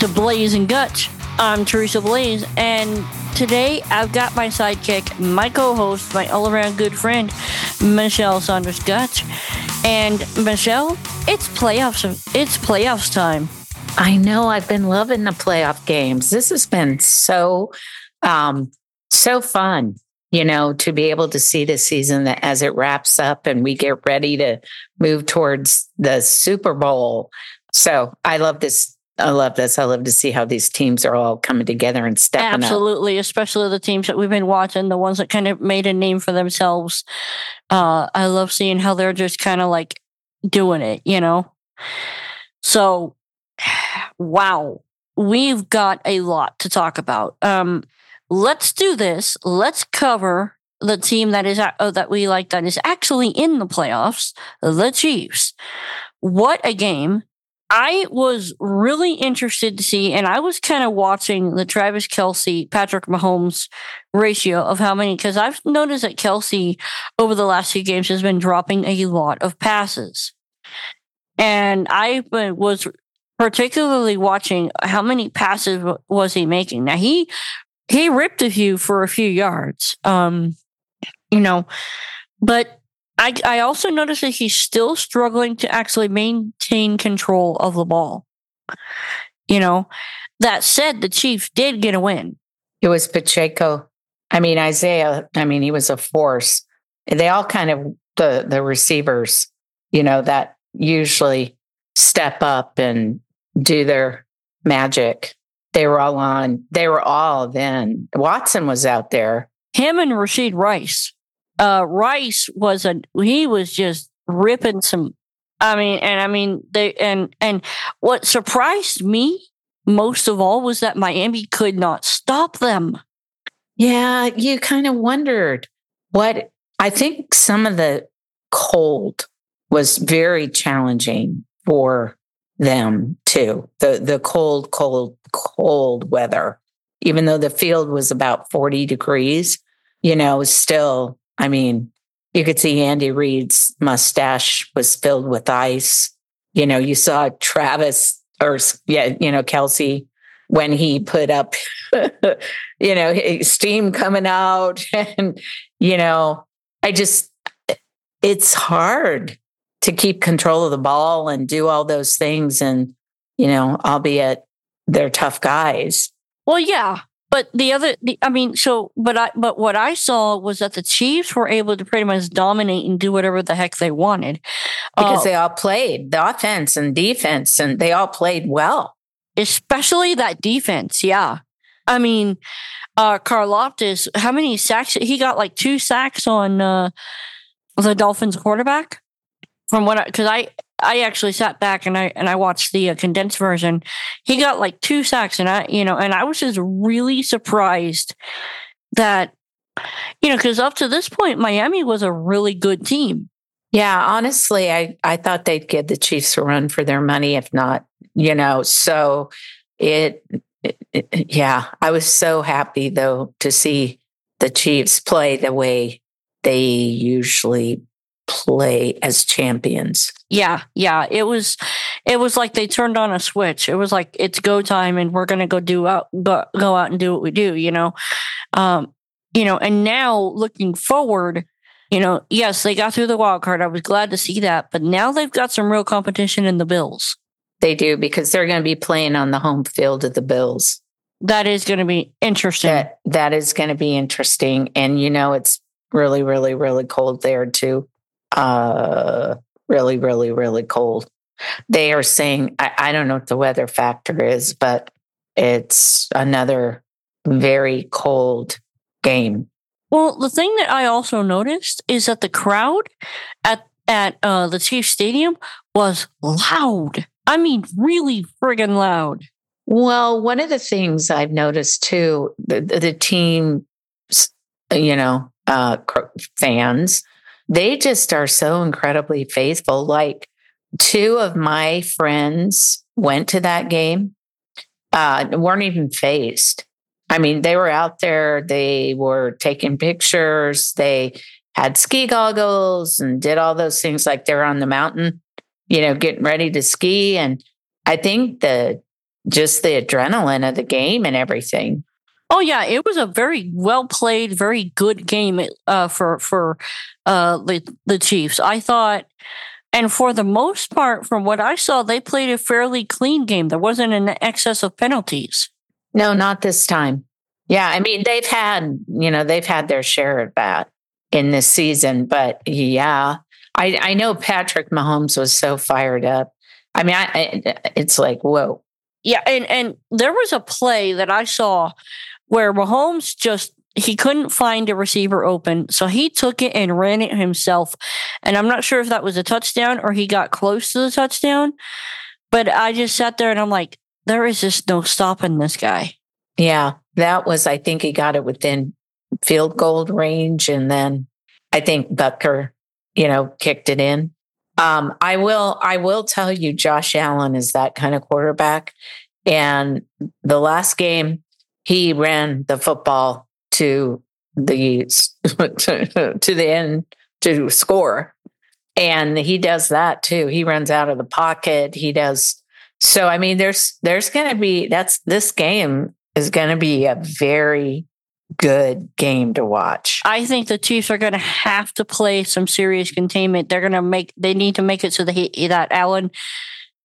To Blaes and Gottsch. I'm Teresa Blaes, and today I've got my sidekick, my co-host, my all-around good friend, Mischelle Saunders Gottsch. And Mischelle, it's playoffs. It's playoffs time. I know. I've been loving the playoff games. This has been so, um, so fun. You know, to be able to see the season that as it wraps up and we get ready to move towards the Super Bowl. So I love this I love this. I love to see how these teams are all coming together and stepping up. Absolutely, up. especially the teams that we've been watching, the ones that kind of made a name for themselves. Uh, I love seeing how they're just kind of like doing it, you know? So, wow, we've got a lot to talk about. Um, let's do this. Let's cover the team that is uh, that we like that is actually in the playoffs, the Chiefs. What a game! I was really interested to see, and I was kind of watching the Travis Kelce, Patrick Mahomes ratio of how many, because I've noticed that Kelce over the last few games has been dropping a lot of passes. And I was particularly watching how many passes was he making. Now he he ripped a few for a few yards, um, you know, but I, I also noticed that he's still struggling to actually maintain control of the ball. You know, that said, the Chiefs did get a win. It was Pacheco. I mean, Isiah, I mean, he was a force. They all kind of, the, the receivers, you know, that usually step up and do their magic. They were all on, they were all then. Watson was out there. Him and Rashee Rice uh, Rice was a he was just ripping some. I mean, and I mean they and and what surprised me most of all was that Miami could not stop them. Yeah, you kind of wondered what I think some of the cold was very challenging for them too. The the cold, cold, cold weather. Even though the field was about 40 degrees, you know, still I mean, you could see Andy Reid's mustache was filled with ice. You know, you saw Travis or, yeah, you know, Kelce when he put up, you know, steam coming out. And, you know, I just, it's hard to keep control of the ball and do all those things. And, you know, albeit they're tough guys. Well, yeah. But the other, the, I mean, so, but I, but what I saw was that the Chiefs were able to pretty much dominate and do whatever the heck they wanted because uh, they all played the offense and defense, and they all played well. Especially that defense, yeah. I mean, uh, Karlaftis, how many sacks? He got like two sacks on uh, the Dolphins quarterback. From what I, because I, I actually sat back and I and I watched the uh, condensed version. He got like two sacks, and I, you know, and I was just really surprised that, you know, because up to this point, Miami was a really good team. Yeah, honestly, I I thought they'd give the Chiefs a run for their money, if not, you know. So it, it, it yeah, I was so happy though to see the Chiefs play the way they usually play as champions. Yeah, yeah. It was it was like they turned on a switch. It was like it's go time and we're gonna go do out go, go out and do what we do, you know. Um, you know, and now looking forward, you know, yes, they got through the wild card. I was glad to see that, but now they've got some real competition in the Bills. They do because they're going to be playing on the home field of the Bills. That is going to be interesting. That that is going to be interesting, and you know, it's really, really, really cold there too uh, really, really, really cold. They are saying, I, I don't know what the weather factor is, but it's another very cold game. Well, the thing that I also noticed is that the crowd at at uh, the Chief Stadium was loud. I mean, really friggin' loud. Well, one of the things I've noticed too, the, the team, you know, uh, fans they just are so incredibly faithful. Like two of my friends went to that game, uh, weren't even faced. I mean, they were out there, they were taking pictures, they had ski goggles and did all those things like they're on the mountain, you know, getting ready to ski. And I think the just the adrenaline of the game and everything. Oh yeah, it was a very well played, very good game uh, for for uh, the the Chiefs. I thought, and for the most part, from what I saw, they played a fairly clean game. There wasn't an excess of penalties. No, not this time. Yeah, I mean they've had you know they've had their share of that in this season, but yeah, I I know Patrick Mahomes was so fired up. I mean, I, I it's like whoa. Yeah, and and there was a play that I saw where Mahomes just he couldn't find a receiver open, so he took it and ran it himself. And I'm not sure if that was a touchdown or he got close to the touchdown, but I just sat there and I'm like, there is just no stopping this guy. Yeah, that was I think he got it within field goal range, and then I think Butker, you know, kicked it in. Um, I will I will tell you, Josh Allen is that kind of quarterback. And the last game, he ran the football to the to the end to score. And he does that too. He runs out of the pocket. He does so i mean there's there's going to be that's this game is going to be a very good game to watch. I think the chiefs are going to have to play some serious containment. They're going to make they need to make it so that he that allen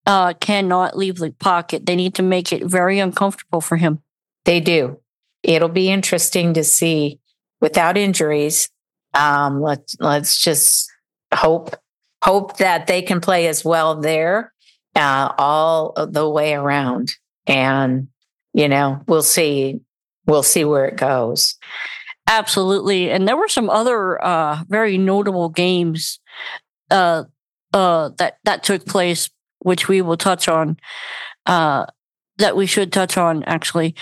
uh, cannot leave the pocket. They need to make it very uncomfortable for him they do it'll be interesting to see without injuries. Um, let's let's just hope hope that they can play as well there uh, all the way around, and you know we'll see we'll see where it goes. Absolutely, and there were some other uh, very notable games uh, uh, that that took place, which we will touch on. That we should touch on actually.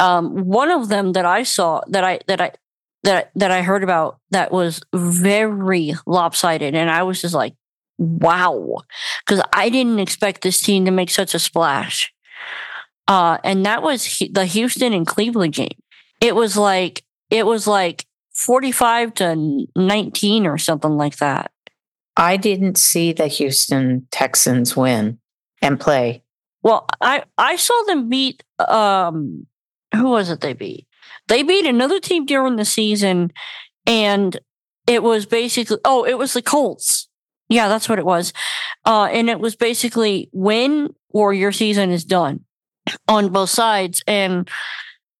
Um, one of them that I saw that I that I that that I heard about that was very lopsided, and I was just like, "Wow," because I didn't expect this team to make such a splash. Uh, and that was the Houston and Cleveland game. It was like it was like forty-five to nineteen or something like that. I didn't see the Houston Texans win and play. Well, I I saw them beat um who was it they beat? They beat another team during the season, and it was basically oh, it was the Colts. Yeah, that's what it was. Uh, and it was basically win or your season is done on both sides. And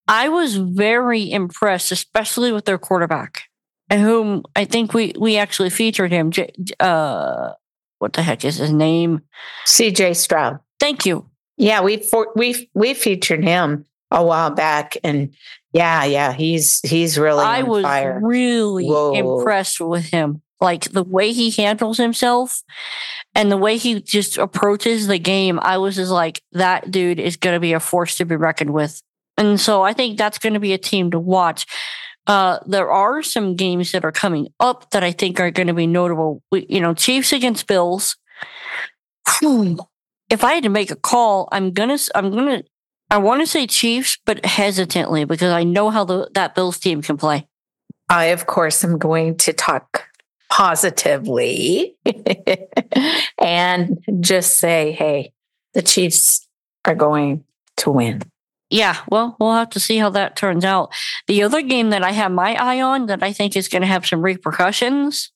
I was very impressed, especially with their quarterback, and whom I think we we actually featured him. Uh, what the heck is his name? C.J. Stroud. Thank you. Yeah, we we we featured him a while back, and yeah, yeah, he's he's really. I was fire. really Whoa. impressed with him, like the way he handles himself, and the way he just approaches the game. I was just like, that dude is going to be a force to be reckoned with, and so I think that's going to be a team to watch. Uh, there are some games that are coming up that I think are going to be notable. We, you know, Chiefs against Bills. If I had to make a call, I'm gonna I'm gonna I want to say Chiefs, but hesitantly because I know how the, that Bills team can play. I, of course, am going to talk positively and just say, hey, the Chiefs are going to win. Yeah, well, we'll have to see how that turns out. The other game that I have my eye on that I think is going to have some repercussions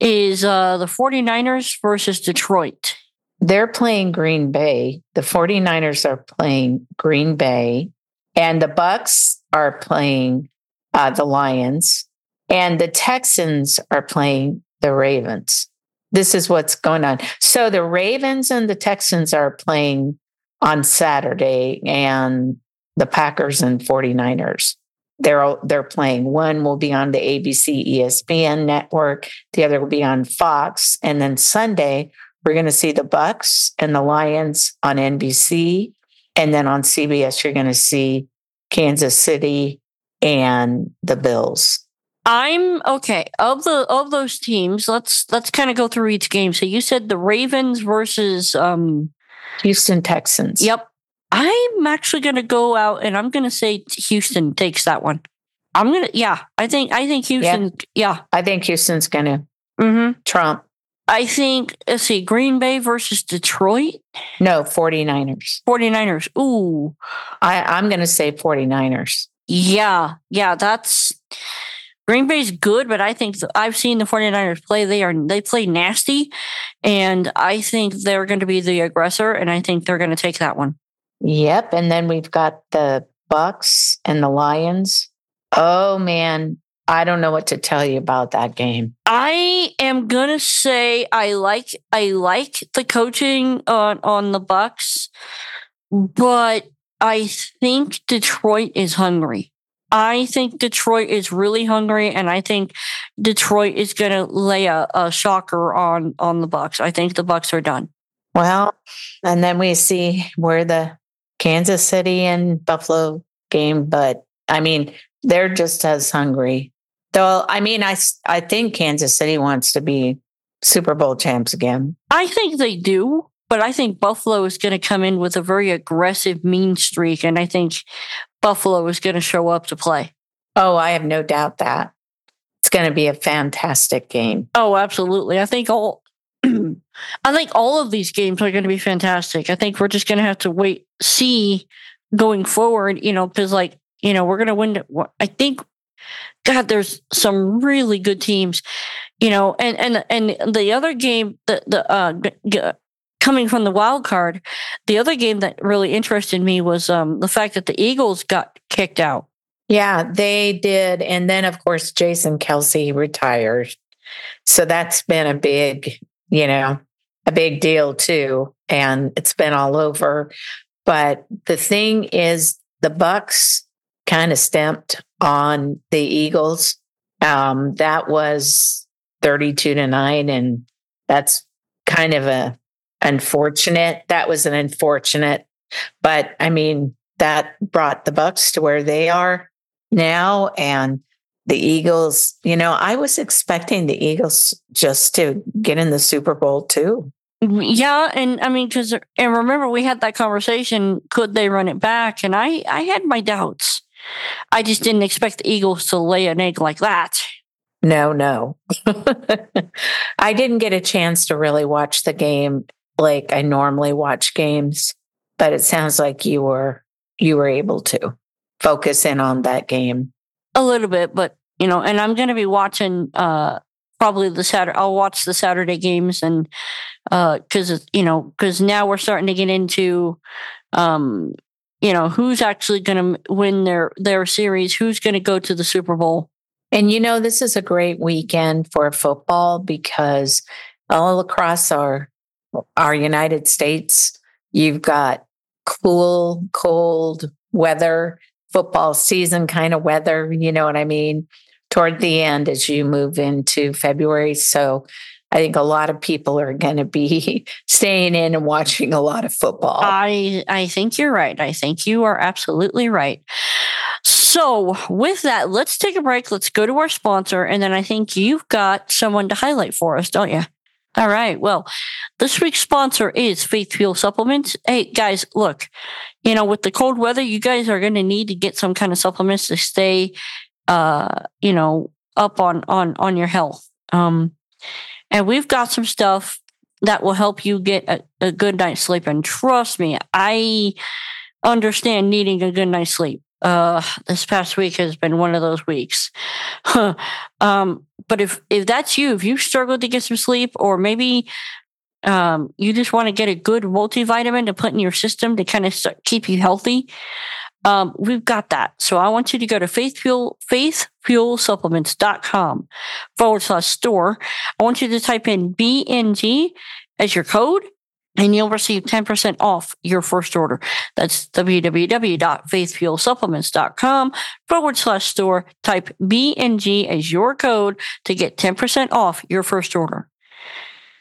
is uh, the 49ers versus Detroit they're playing Green Bay. The 49ers are playing Green Bay and the Bucks are playing uh, the Lions and the Texans are playing the Ravens. This is what's going on. So the Ravens and the Texans are playing on Saturday and the Packers and 49ers. They're they're playing. One will be on the ABC ESPN network, the other will be on Fox, and then Sunday we're going to see the Bucks and the Lions on NBC, and then on CBS you're going to see Kansas City and the Bills. I'm okay. Of the of those teams, let's let's kind of go through each game. So you said the Ravens versus um Houston Texans. Yep. I'm actually going to go out and I'm going to say Houston takes that one. I'm going to yeah, I think I think Houston yeah. yeah. I think Houston's going to mm-hmm. trump I think, let's see, Green Bay versus Detroit? No, 49ers. 49ers. Ooh. I, I'm going to say 49ers. Yeah. Yeah. That's Green Bay's good, but I think th- I've seen the 49ers play. They are, they play nasty. And I think they're going to be the aggressor. And I think they're going to take that one. Yep. And then we've got the Bucks and the Lions. Oh, man. I don't know what to tell you about that game. I am gonna say I like I like the coaching on on the Bucks, but I think Detroit is hungry. I think Detroit is really hungry, and I think Detroit is gonna lay a, a shocker on on the Bucks. I think the Bucks are done. Well, and then we see where the Kansas City and Buffalo game, but I mean, they're just as hungry Though, I mean, I, I think Kansas City wants to be Super Bowl champs again. I think they do, but I think Buffalo is going to come in with a very aggressive, mean streak. And I think Buffalo is going to show up to play. Oh, I have no doubt that it's going to be a fantastic game. Oh, absolutely. I think all. I think all of these games are going to be fantastic. I think we're just going to have to wait, see going forward, you know, because like, you know, we're going to win. I think God, there's some really good teams, you know, and and and the other game, the the uh, g- coming from the wild card, the other game that really interested me was um, the fact that the Eagles got kicked out. Yeah, they did, and then of course Jason Kelce retired, so that's been a big, you know, a big deal too, and it's been all over. But the thing is, the Bucks kind of stamped on the Eagles. Um, that was 32 to 9 and that's kind of a unfortunate. That was an unfortunate, but I mean, that brought the Bucks to where they are now and the Eagles, you know, I was expecting the Eagles just to get in the Super Bowl too. Yeah, and I mean, because and remember we had that conversation. Could they run it back? And I, I had my doubts. I just didn't expect the Eagles to lay an egg like that. No, no. I didn't get a chance to really watch the game like I normally watch games, but it sounds like you were you were able to focus in on that game. A little bit, but you know, and I'm going to be watching uh probably the Saturday I'll watch the Saturday games and uh cuz you know, cuz now we're starting to get into um you know who's actually going to win their their series who's going to go to the super bowl. And you know this is a great weekend for football because all across our our united states you've got cool cold weather football season kind of weather you know what i mean toward the end as you move into february. So I think a lot of people are going to be staying in and watching a lot of football. I I think you're right. I think you are absolutely right. So, with that, let's take a break. Let's go to our sponsor and then I think you've got someone to highlight for us, don't you? All right. Well, this week's sponsor is Faith Fuel Supplements. Hey, guys, look, you know, with the cold weather, you guys are going to need to get some kind of supplements to stay, uh, you know, up on, on, on your health. Um, and we've got some stuff that will help you get a, a good night's sleep. And trust me, I understand needing a good night's sleep. Uh, this past week has been one of those weeks. um, but if if that's you, if you struggle to get some sleep, or maybe um, you just want to get a good multivitamin to put in your system to kind of keep you healthy, um, we've got that. So I want you to go to faithfuel, faithfuelsupplements.com forward slash store. I want you to type in BNG as your code and you'll receive 10% off your first order. That's www.faithfuelsupplements.com forward slash store. Type BNG as your code to get 10% off your first order.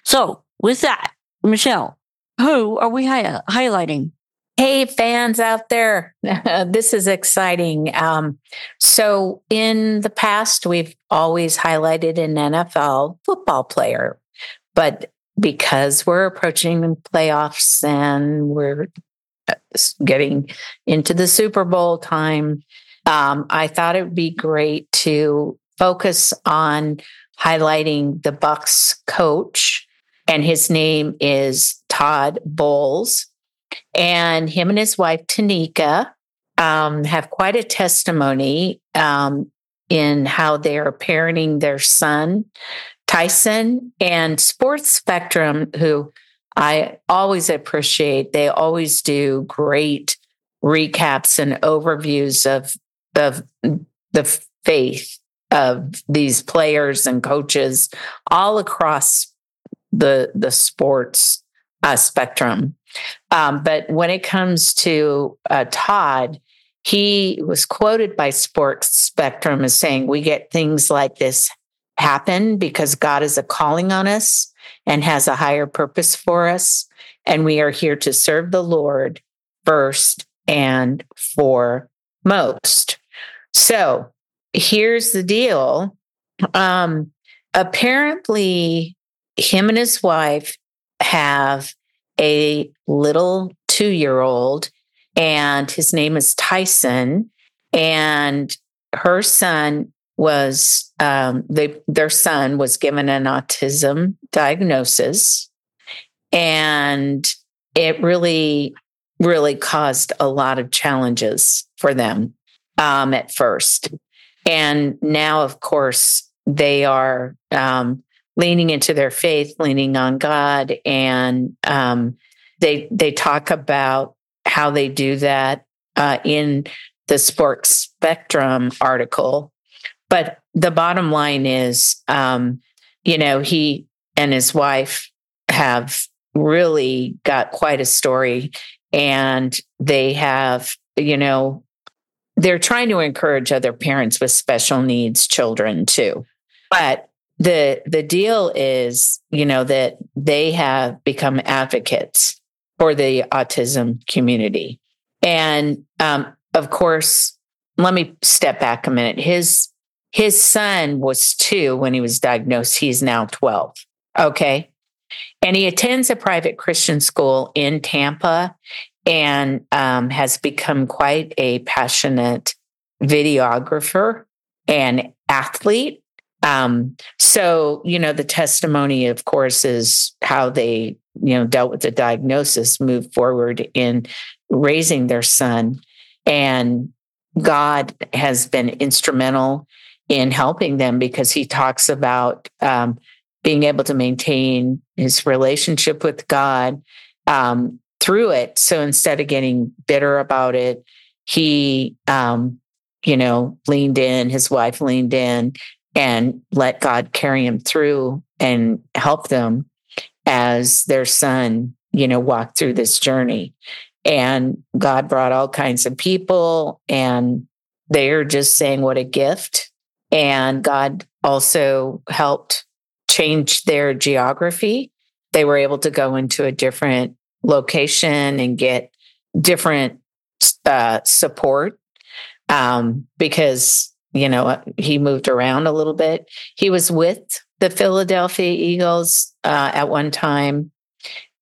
So with that, Mischelle, who are we hi- highlighting? Hey, fans out there, this is exciting. Um, so, in the past, we've always highlighted an NFL football player, but because we're approaching the playoffs and we're uh, getting into the Super Bowl time, um, I thought it would be great to focus on highlighting the Bucks coach and his name is Todd Bowles. And him and his wife, Tanika, um, have quite a testimony um, in how they're parenting their son, Tyson, and Sports Spectrum, who I always appreciate. They always do great recaps and overviews of, of the faith of these players and coaches all across the the sports uh, spectrum. Um, but when it comes to uh, Todd, he was quoted by Sports Spectrum as saying, "We get things like this happen because God is a calling on us and has a higher purpose for us, and we are here to serve the Lord first and foremost." So here's the deal. Um, apparently, him and his wife have a little two year old, and his name is Tyson. And her son was, um, they, their son was given an autism diagnosis. And it really, really caused a lot of challenges for them um, at first. And now, of course, they are um, leaning into their faith, leaning on God, and um, they they talk about how they do that uh, in the Sports Spectrum article. But the bottom line is, um, you know, he and his wife have really got quite a story, and they have, you know, they're trying to encourage other parents with special needs children too. But the the deal is, you know, that they have become advocates for the autism community. And um, of course, let me step back a minute. His his son was two when he was diagnosed. He's now 12. Okay. And he attends a private Christian school in Tampa and um, has become quite a passionate videographer and athlete. Um, so, you know, the testimony, of course, is how they, you know, dealt with the diagnosis, moved forward in raising their son. And God has been instrumental in helping them because he talks about um, being able to maintain his relationship with God, um, through it. So instead of getting bitter about it, he, um, you know, leaned in, his wife leaned in and let God carry him through and help them as their son, you know, walked through this journey. And God brought all kinds of people, and they're just saying what a gift. And God also helped change their geography. They were able to go into a different location and get different uh, support um, because you know he moved around a little bit. He was with the Philadelphia Eagles uh, at one time,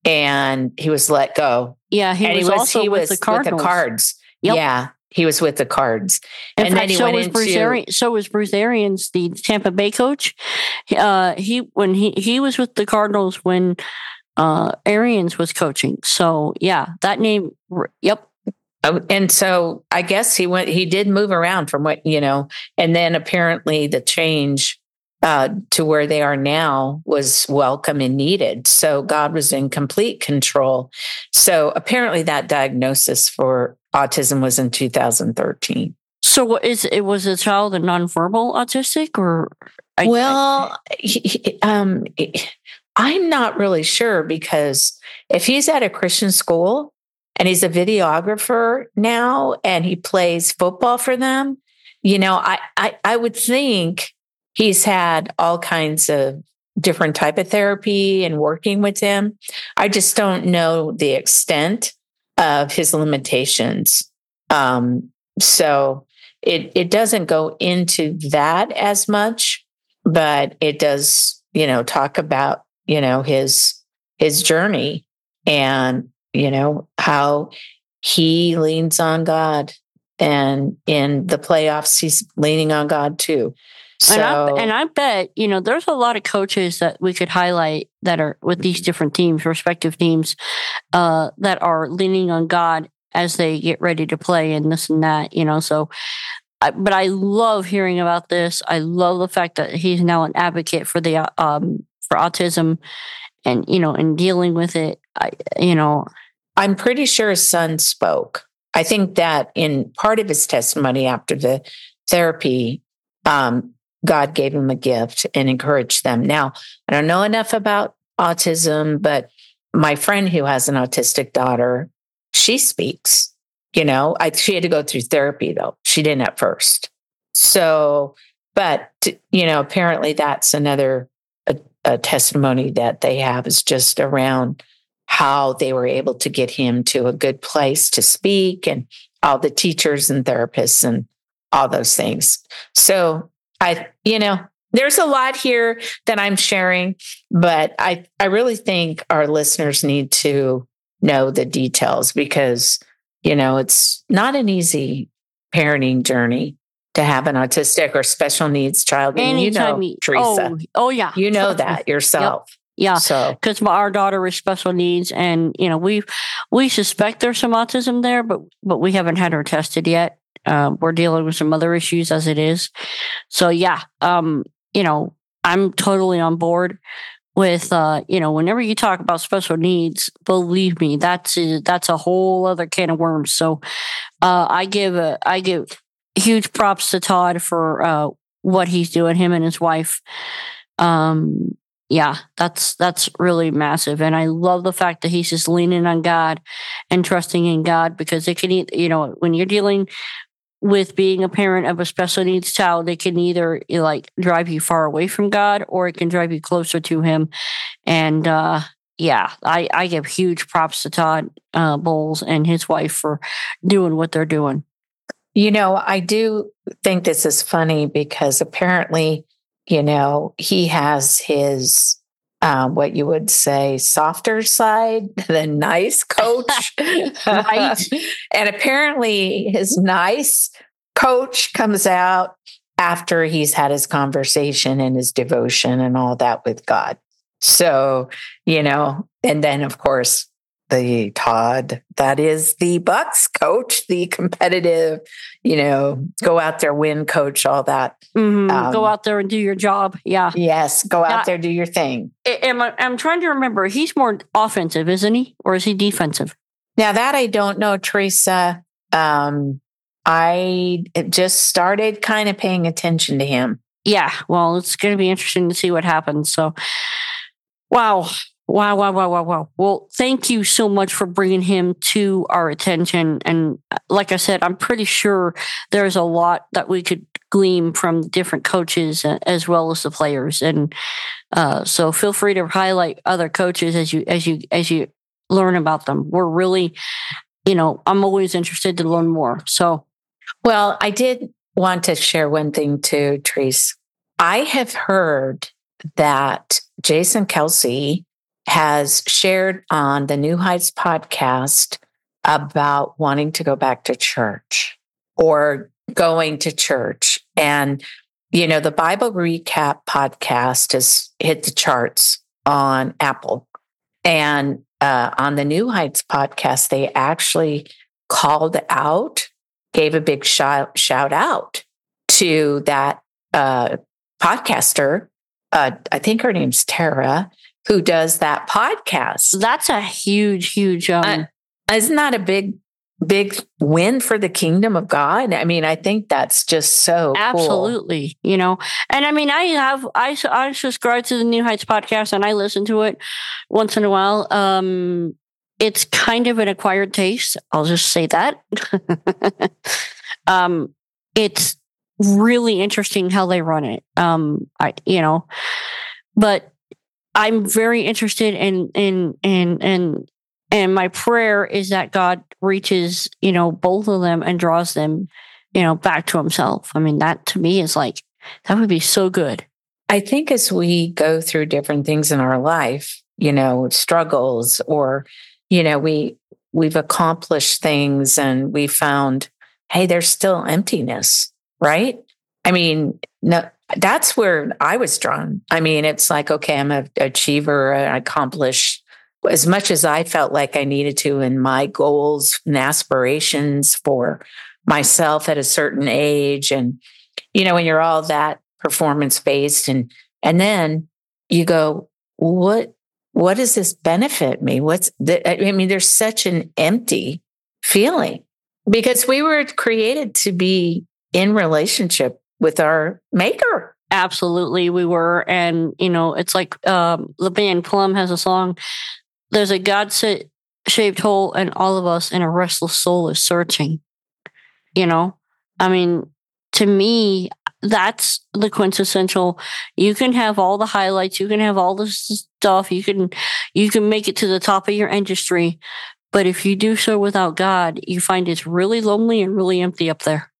and he was let go. Yeah, he, was, he was, also he with, was the with the Cards. Yep. Yeah, he was with the Cards, In and fact, then he so went was into. Bruce Arians, so was Bruce Arians, the Tampa Bay coach. Uh, he when he he was with the Cardinals when uh, Arians was coaching. So yeah, that name. Yep. Oh, and so I guess he went. He did move around from what you know, and then apparently the change uh, to where they are now was welcome and needed. So God was in complete control. So apparently that diagnosis for autism was in 2013. So what is it was a child a nonverbal autistic or I, well I, he, um I'm not really sure because if he's at a Christian school and he's a videographer now and he plays football for them, you know, I, I, I would think he's had all kinds of different type of therapy and working with him. I just don't know the extent of his limitations. Um, so it it doesn't go into that as much, but it does, you know, talk about you know his his journey and you know how he leans on God and in the playoffs he's leaning on God too. So, and I and I bet you know there's a lot of coaches that we could highlight that are with these different teams, respective teams, uh, that are leaning on God as they get ready to play and this and that. You know, so. I, but I love hearing about this. I love the fact that he's now an advocate for the um, for autism, and you know, and dealing with it. I, you know, I'm pretty sure his son spoke. I think that in part of his testimony after the therapy, um, God gave him a gift and encouraged them. Now, I don't know enough about autism, but my friend who has an autistic daughter, she speaks. You know, I, she had to go through therapy though. She didn't at first. So, but you know, apparently that's another a, a testimony that they have is just around how they were able to get him to a good place to speak and all the teachers and therapists and all those things. So I, you know, there's a lot here that I'm sharing, but I, I really think our listeners need to know the details because, you know, it's not an easy parenting journey to have an autistic or special needs child. And you know, you, Teresa. Oh, oh, yeah. You know that yourself. Yep. Yeah, so because our daughter is special needs, and you know we we suspect there's some autism there, but but we haven't had her tested yet. Uh, we're dealing with some other issues as it is. So yeah, um, you know, I'm totally on board with uh, you know, whenever you talk about special needs, believe me, that's a, that's a whole other can of worms. So uh, I give a, I give huge props to Todd for uh, what he's doing, him and his wife. Um, yeah, that's that's really massive, and I love the fact that he's just leaning on God and trusting in God because it can, you know, when you're dealing with being a parent of a special needs child, it can either like drive you far away from God or it can drive you closer to Him. And uh, yeah, I, I give huge props to Todd uh, Bowles and his wife for doing what they're doing. You know, I do think this is funny because apparently, you know, he has his um, what you would say softer side, the nice coach. right. and apparently his nice coach comes out after he's had his conversation and his devotion and all that with God. So, you know, and then of course the Todd that is the Bucks coach, the competitive, you know, go out there, win coach, all that. Mm-hmm. Um, go out there and do your job. Yeah. Yes. Go out there, do your thing. Am I, I'm trying to remember. He's more offensive, isn't he? Or is he defensive? Now that I don't know, Teresa. Um, I just started kind of paying attention to him. Yeah. Well, it's going to be interesting to see what happens. So, wow. Wow, wow, wow, wow, wow. Well, thank you so much for bringing him to our attention. And uh, like I said, I'm pretty sure there's a lot that we could glean from different coaches uh, as well as the players. And uh, so feel free to highlight other coaches as you as you as you learn about them. We're really, you know, I'm always interested to learn more. So, well, I did want to share one thing too, Trace. I have heard that Jason Kelce has shared on the New Heights podcast about wanting to go back to church or going to church. And, you know, the Bible Recap podcast has hit the charts on Apple. And uh, on the New Heights podcast, they actually called out, gave a big shout, shout out to that uh, podcaster. Uh, I think her name's Tara who does that podcast. That's a huge, huge. Um, uh, isn't that a big, big win for the kingdom of God? I mean, I think that's just so absolutely. Cool. You know, and I mean, I have I I subscribe to the New Heights podcast and I listen to it once in a while. Um, it's kind of an acquired taste. I'll just say that. um, it's really interesting how they run it. Um, I you know, but I'm very interested in in in in and my prayer is that God reaches, you know, both of them and draws them, you know, back to himself. I mean, that to me is like that would be so good. I think as we go through different things in our life, you know, struggles or you know, we we've accomplished things and we found hey, there's still emptiness, right? I mean, no that's where I was drawn. I mean, it's like, okay, I'm an achiever, an accomplish as much as I felt like I needed to in my goals and aspirations for myself at a certain age. And, you know, when you're all that performance based and, and then you go, what, what does this benefit me? What's the, I mean, there's such an empty feeling because we were created to be in relationship with our maker. Absolutely, we were. And, you know, it's like um, the band Plumb has a song there's a God shaped hole in all of us, and a restless soul is searching. You know, I mean, to me, that's the quintessential. You can have all the highlights, you can have all the stuff, you can you can make it to the top of your industry, but if you do so without God, you find it's really lonely and really empty up there.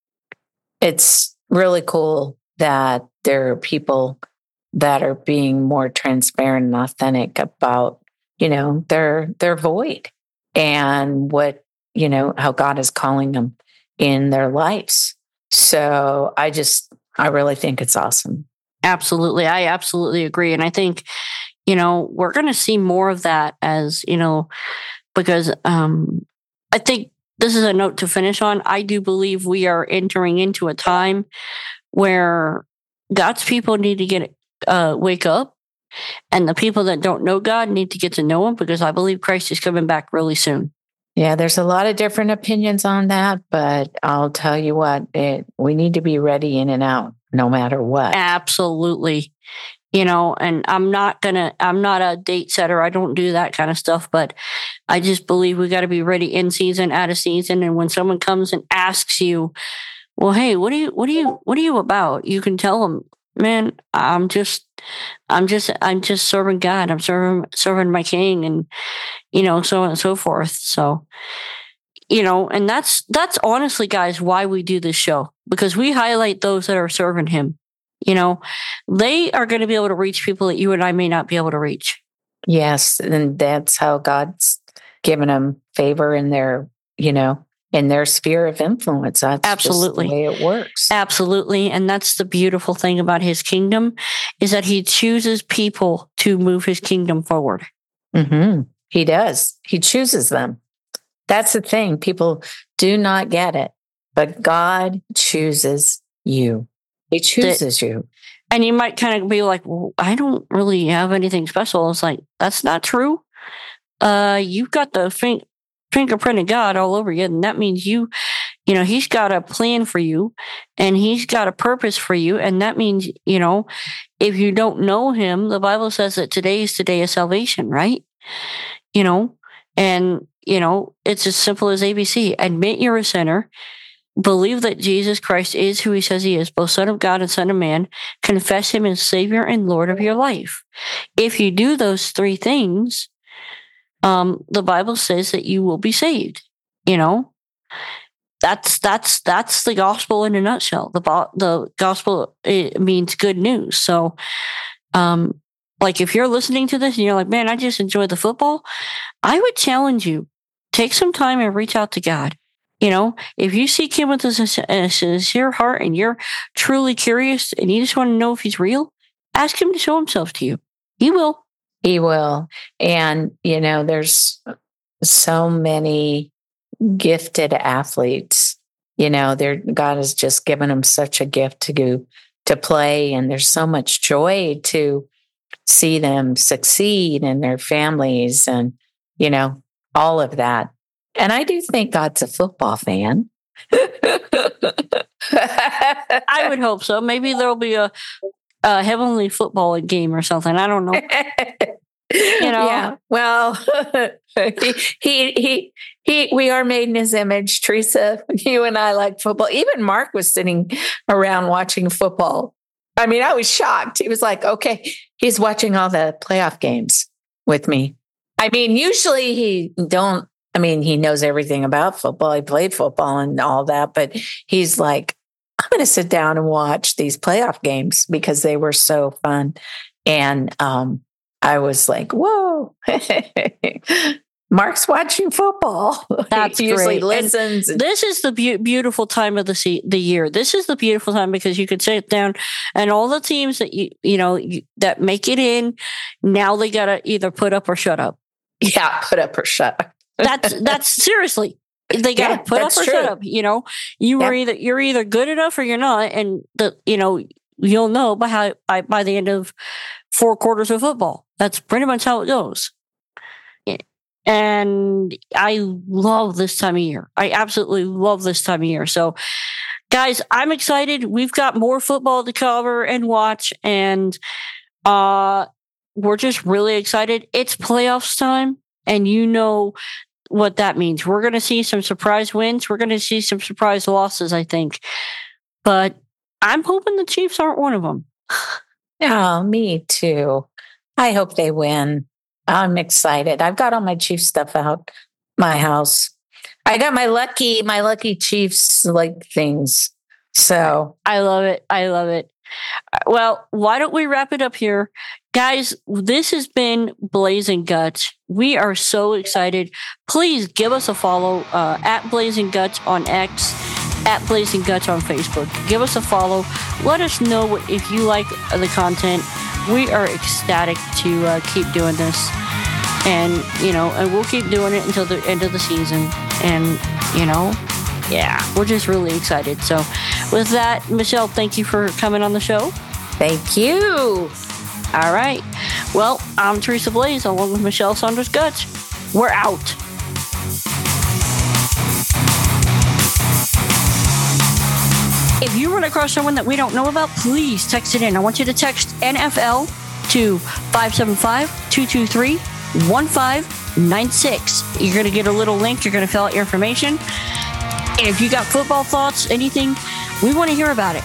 It's really cool that there are people that are being more transparent and authentic about you know their their void and what you know how god is calling them in their lives. So i just i really think it's awesome. Absolutely. I absolutely agree. And i think you know we're going to see more of that as you know because um i think this is a note to finish on i do believe we are entering into a time where god's people need to get uh wake up and the people that don't know God need to get to know him because I believe Christ is coming back really soon. Yeah, there's a lot of different opinions on that, but I'll tell you what, it, we need to be ready in and out no matter what. Absolutely. You know, and I'm not to, I'm not a date setter. I don't do that kind of stuff, but I just believe we got to be ready in season, out of season. And when someone comes and asks you, well, hey, what are you, what are you, what are you about? You can tell them, man, I'm just, I'm just, I'm just serving God. I'm serving, serving my King, and you know, so on and so forth. So, you know, and that's that's honestly, guys, why we do this show because we highlight those that are serving Him. You know, they are going to be able to reach people that you and I may not be able to reach. Yes, and that's how God's given them favor in their, you know, in their sphere of influence. That's absolutely the way it works. Absolutely. And that's the beautiful thing about his kingdom is that he chooses people to move his kingdom forward. Mm-hmm. He does. He chooses them. That's the thing. People do not get it, but God chooses you. He chooses the, you. And you might kind of be like, well, I don't really have anything special. It's like, that's not true. Uh, you've got the thing fingerprint of God all over you. And that means you, you know, He's got a plan for you and He's got a purpose for you. And that means, you know, if you don't know Him, the Bible says that today is the day of salvation, right? You know, and, you know, it's as simple as ABC admit you're a sinner. Believe that Jesus Christ is who he says he is, both Son of God and Son of Man. Confess him as Savior and Lord of your life. If you do those three things, um, the Bible says that you will be saved. You know, that's that's that's the gospel in a nutshell. The the gospel it means good news. So, um, like if you're listening to this and you're like, man, I just enjoy the football, I would challenge you take some time and reach out to God. You know, if you seek Him with a sincere heart and you're truly curious and you just want to know if He's real, ask Him to show Himself to you. He will. He will. And, you know, there's so many gifted athletes. You know, God has just given them such a gift to go to play. And there's so much joy to see them succeed and their families and, you know, all of that. And I do think God's a football fan. I would hope so. Maybe there'll be a a heavenly football game or something. I don't know. you know. Yeah. Well, he, he he he we are made in his image. Teresa, you and I like football. Even Mark was sitting around watching football. I mean, I was shocked. He was like, "Okay, he's watching all the playoff games with me." I mean, usually he don't I mean, he knows everything about football. He played football and all that, but he's like, I'm going to sit down and watch these playoff games because they were so fun. And um, I was like, whoa. Mark's watching football. That's he usually great. Listens. and- this is the beau- beautiful time of the se- the year. This is the beautiful time because you could sit down and all the teams that you you know you, that make it in now they gotta either put up or shut up. yeah, put up or shut up. That's that's seriously they gotta Yeah, put up or true. shut up. You know, you were either you're either good enough or you're not, and the you know you'll know by how by, by the end of four quarters of football. That's pretty much how it goes. And I love this time of year. I absolutely love this time of year. So, guys, I'm excited. We've got more football to cover and watch, and uh, we're just really excited. It's playoffs time, and you know what that means. We're going to see some surprise wins. We're going to see some surprise losses, I think. But I'm hoping the Chiefs aren't one of them. Oh, me too. I hope they win. I'm excited. I've got all my Chiefs stuff out my house. I got my lucky, my lucky Chiefs like things. So I love it. I love it. Uh, Well, why don't we wrap it up here? Guys, this has been Blaes and Gottsch. We are so excited. Please give us a follow uh, at Blaes and Gottsch on X, at Blaes and Gottsch on Facebook. Give us a follow. Let us know what, if you like the content. We are ecstatic to uh, keep doing this. And, you know, and we'll keep doing it until the end of the season. And, you know, yeah, we're just really excited. So, with that, Mischelle, thank you for coming on the show. thank you. All right. Well, I'm Teresa Blaes along with Mischelle Saunders Gottsch. We're out. If you run across someone that we don't know about, please text it in. I want you to text NFL to 575 223 1596. You're going to get a little link. You're going to fill out your information. And if you got football thoughts, anything, we want to hear about it.